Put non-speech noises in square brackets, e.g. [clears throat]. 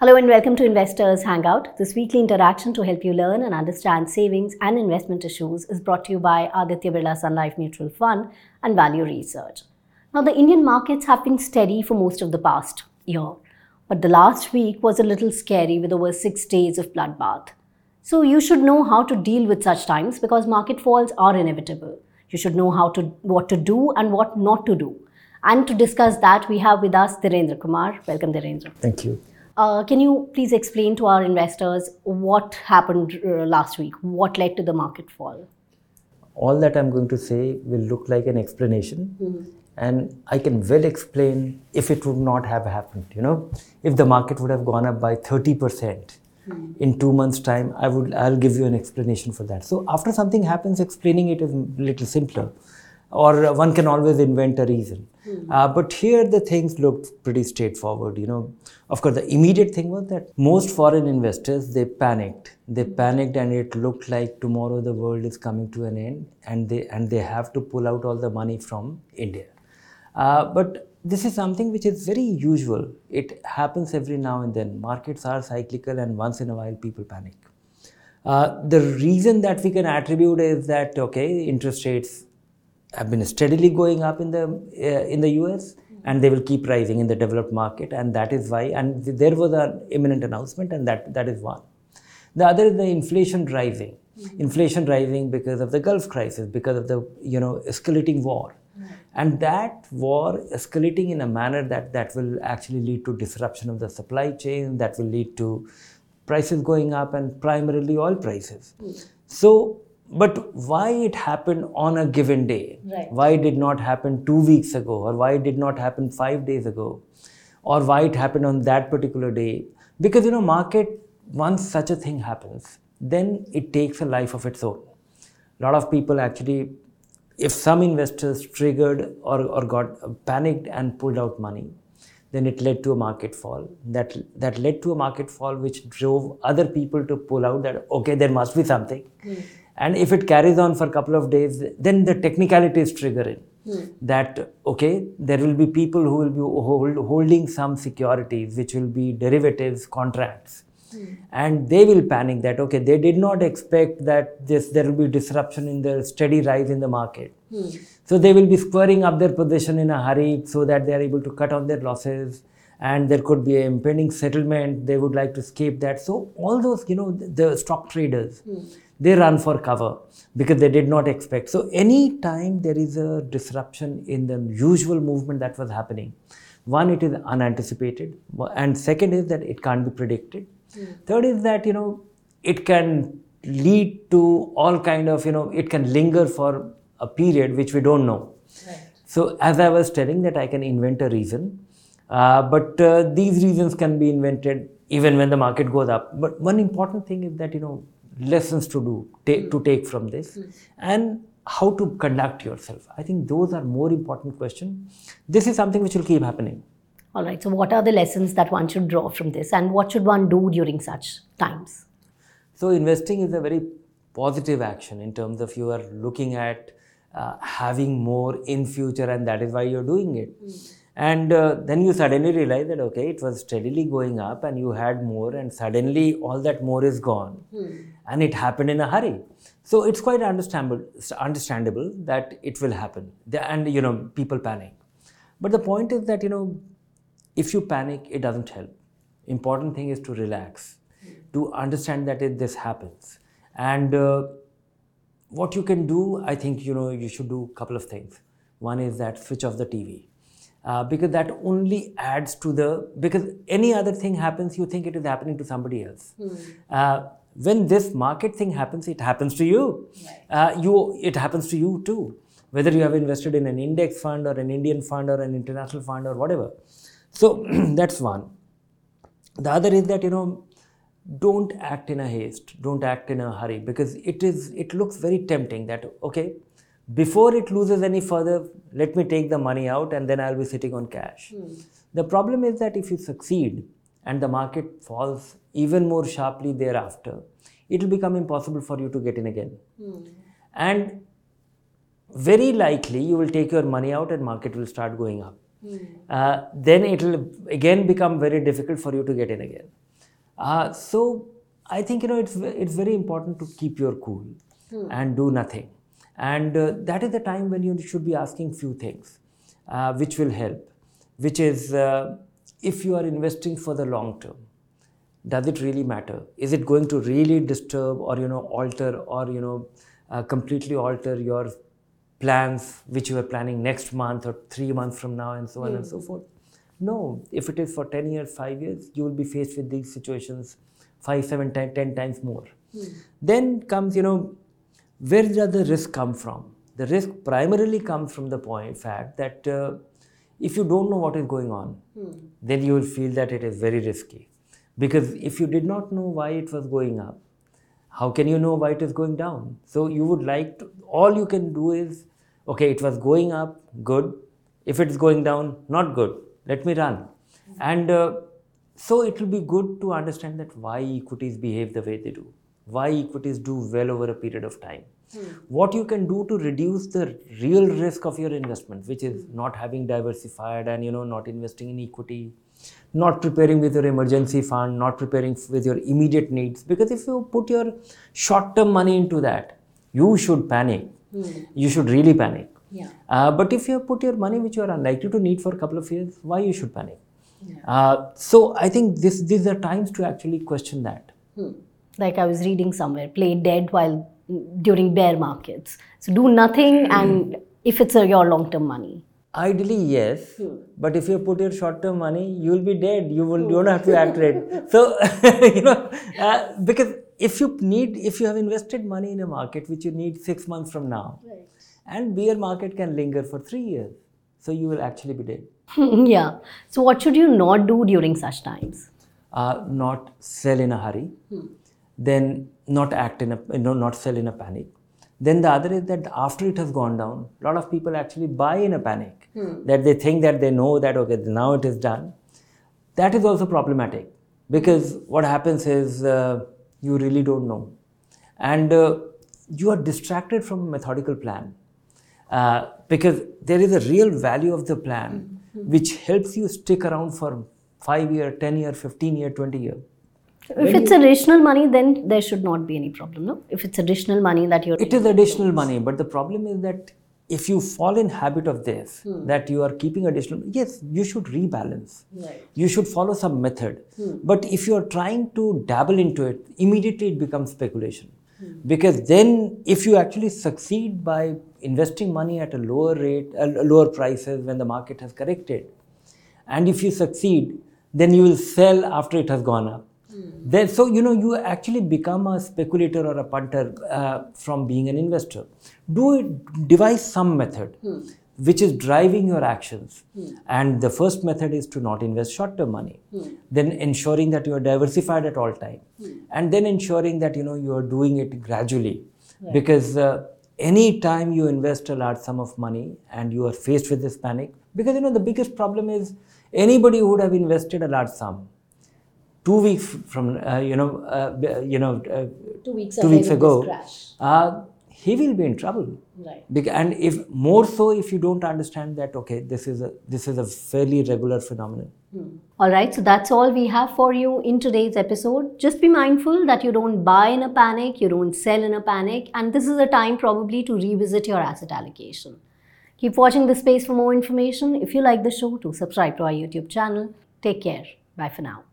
Hello and welcome to Investors Hangout. This weekly interaction to help you learn and understand savings and investment issues is brought to you by Aditya Birla Sun Life Mutual Fund and Value Research. Now, the Indian markets have been steady for most of the past year, but the last week was a little scary with over six days of bloodbath. So, you should know how to deal with such times because market falls are inevitable. You should know how to what to do and what not to do. And to discuss that, we have with us Dhirendra Kumar. Welcome, Dhirendra. Thank you. Uh, can you please explain to our investors what happened uh, last week? What led to the market fall? All that I'm going to say will look like an explanation, and I can well explain if it would not have happened. You know, if the market would have gone up by 30% in two months' time, I would I'll give you an explanation for that. So after something happens, explaining it is a little simpler, or one can always invent a reason. Uh, but here the things looked pretty straightforward. You know, of course, the immediate thing was that most foreign investors they panicked. They panicked, and it looked like tomorrow the world is coming to an end, and they and they have to pull out all the money from India. Uh, but this is something which is very usual. It happens every now and then. Markets are cyclical, and once in a while people panic. Uh, the reason that we can attribute is that okay, interest rates have been steadily going up in the uh, in the US, and they will keep rising in the developed market, and that is why. And there was an imminent announcement, and that that is one. The other is the inflation rising. Inflation rising because of the Gulf crisis, because of the you know escalating war, and that war escalating in a manner that that will actually lead to disruption of the supply chain, that will lead to prices going up, and primarily oil prices. So, but why it happened on a given day? Right. Why did not happen two weeks ago, or why it did not happen five days ago, or why it happened on that particular day? Because you know, market once such a thing happens, then it takes a life of its own. A lot of people actually, if some investors triggered or, or got panicked and pulled out money, then it led to a market fall. That that led to a market fall, which drove other people to pull out that okay, there must be something. Hmm. And if it carries on for a couple of days, then the technicalities trigger in. Hmm. That okay, there will be people who will be hold, holding some securities, which will be derivatives contracts, hmm. and they will panic that okay, they did not expect that this there will be disruption in the steady rise in the market. Hmm. So they will be squaring up their position in a hurry so that they are able to cut on their losses and there could be an impending settlement. They would like to escape that. So all those, you know, the, the stock traders, they run for cover because they did not expect. So any time there is a disruption in the usual movement that was happening, one, it is unanticipated, and second is that it can't be predicted. Third is that you know it can lead to all kind of you know it can linger for a period which we don't know. So as I was telling that I can invent a reason, uh, but uh, these reasons can be invented even when the market goes up. But one important thing is that you know lessons to do take, hmm. to take from this hmm. and how to conduct yourself. I think those are more important questions. This is something which will keep happening. All right, so what are the lessons that one should draw from this and what should one do during such times? So investing is a very positive action in terms of you are looking at uh, having more in future and that is why you're doing it. Hmm. And uh, then you suddenly realize that okay, it was steadily going up and you had more and suddenly all that more is gone and it happened in a hurry. So it's quite understandable, understandable that it will happen and you know people panic. But the point is that you know if you panic, it doesn't help. Important thing is to relax, to understand that it, this happens, and uh, what you can do, I think you know you should do a couple of things. One is that switch off the TV. Uh, because that only adds to the because any other thing happens you think it is happening to somebody else. Uh, when this market thing happens it happens to you. Uh, you it happens to you too. Whether you have invested in an index fund or an indian fund or an international fund or whatever. So [clears throat] that's one. The other is that you know don't act in a haste. Don't act in a hurry because it is it looks very tempting that okay before it loses any further let me take the money out and then i'll be sitting on cash. The problem is that if you succeed and the market falls even more sharply thereafter it will become impossible for you to get in again. And very likely you will take your money out and market will start going up. Uh, then it will again become very difficult for you to get in again. Uh, so I think you know it's it's very important to keep your cool and do nothing, and uh, that is the time when you should be asking few things, uh, which will help, which is uh, if you are investing for the long term, does it really matter? Is it going to really disturb or you know alter or you know uh, completely alter your plans which you are planning next month or three months from now and so on and so forth? No, if it is for 10 years, 5 years, you will be faced with these situations 5, 7, 10, 10 times more. Then comes, you know, where does the risk come from? The risk primarily comes from the point fact that uh, if you don't know what is going on, then you will feel that it is very risky. Because if you did not know why it was going up, how can you know why it is going down? So you would like to, all you can do is, okay, it was going up, good. If it is going down, not good, let me run. And uh, so it will be good to understand that why equities behave the way they do, why equities do well over a period of time. What you can do to reduce the real risk of your investment, which is not having diversified and you know not investing in equity, not preparing with your emergency fund, not preparing with your immediate needs. Because if you put your short-term money into that, you should panic. You should really panic. Yeah. Uh, but if you put your money which you are unlikely to need for a couple of years, why you should panic? Uh, so I think this these are times to actually question that. Like I was reading somewhere, play dead while during bear markets. So do nothing, and if it's a, your long-term money. Ideally, yes. But if you put your short-term money, you will be dead. You will. You don't have to act it. So [laughs] you know, uh, because if you need, if you have invested money in a market which you need six months from now, and bear market can linger for three years, so you will actually be dead. [laughs] yeah. So what should you not do during such times? uh, not sell in a hurry, then not act in a, you know, not sell in a panic. Then the other is that after it has gone down, a lot of people actually buy in a panic, that they think that they know that okay now it is done. That is also problematic because what happens is uh, you really don't know, and uh, you are distracted from a methodical plan uh, because there is a real value of the plan which helps you stick around for 5 year 10 year 15 year 20 year If it's additional money, then there should not be any problem, no? If it's additional money that you're it is additional money but the problem is that if you fall in habit of this that you are keeping additional yes you should rebalance. Right. you should follow some method. But if you are trying to dabble into it immediately it becomes speculation. Because then if you actually succeed by investing money at a lower rate uh, lower prices when the market has corrected and if you succeed then you will sell after it has gone up then so you know you actually become a speculator or a punter uh, from being an investor. Do it devise some method which is driving your actions. And the first method is to not invest short term money then ensuring that you are diversified at all time. And then ensuring that you know you are doing it gradually. Because uh, any time you invest a large sum of money and you are faced with this panic because you know the biggest problem is anybody who would have invested a large sum two weeks from uh, you know uh, you know uh, two weeks, two weeks ago uh, he will be in trouble Right. And if more so if you don't understand that okay this is a this is a fairly regular phenomenon All right, so that's all we have for you in today's episode. Just be mindful that you don't buy in a panic, you don't sell in a panic, and this is a time probably to revisit your asset allocation. Keep watching this space for more information. If you like the show, to subscribe to our YouTube channel. Take care. Bye for now.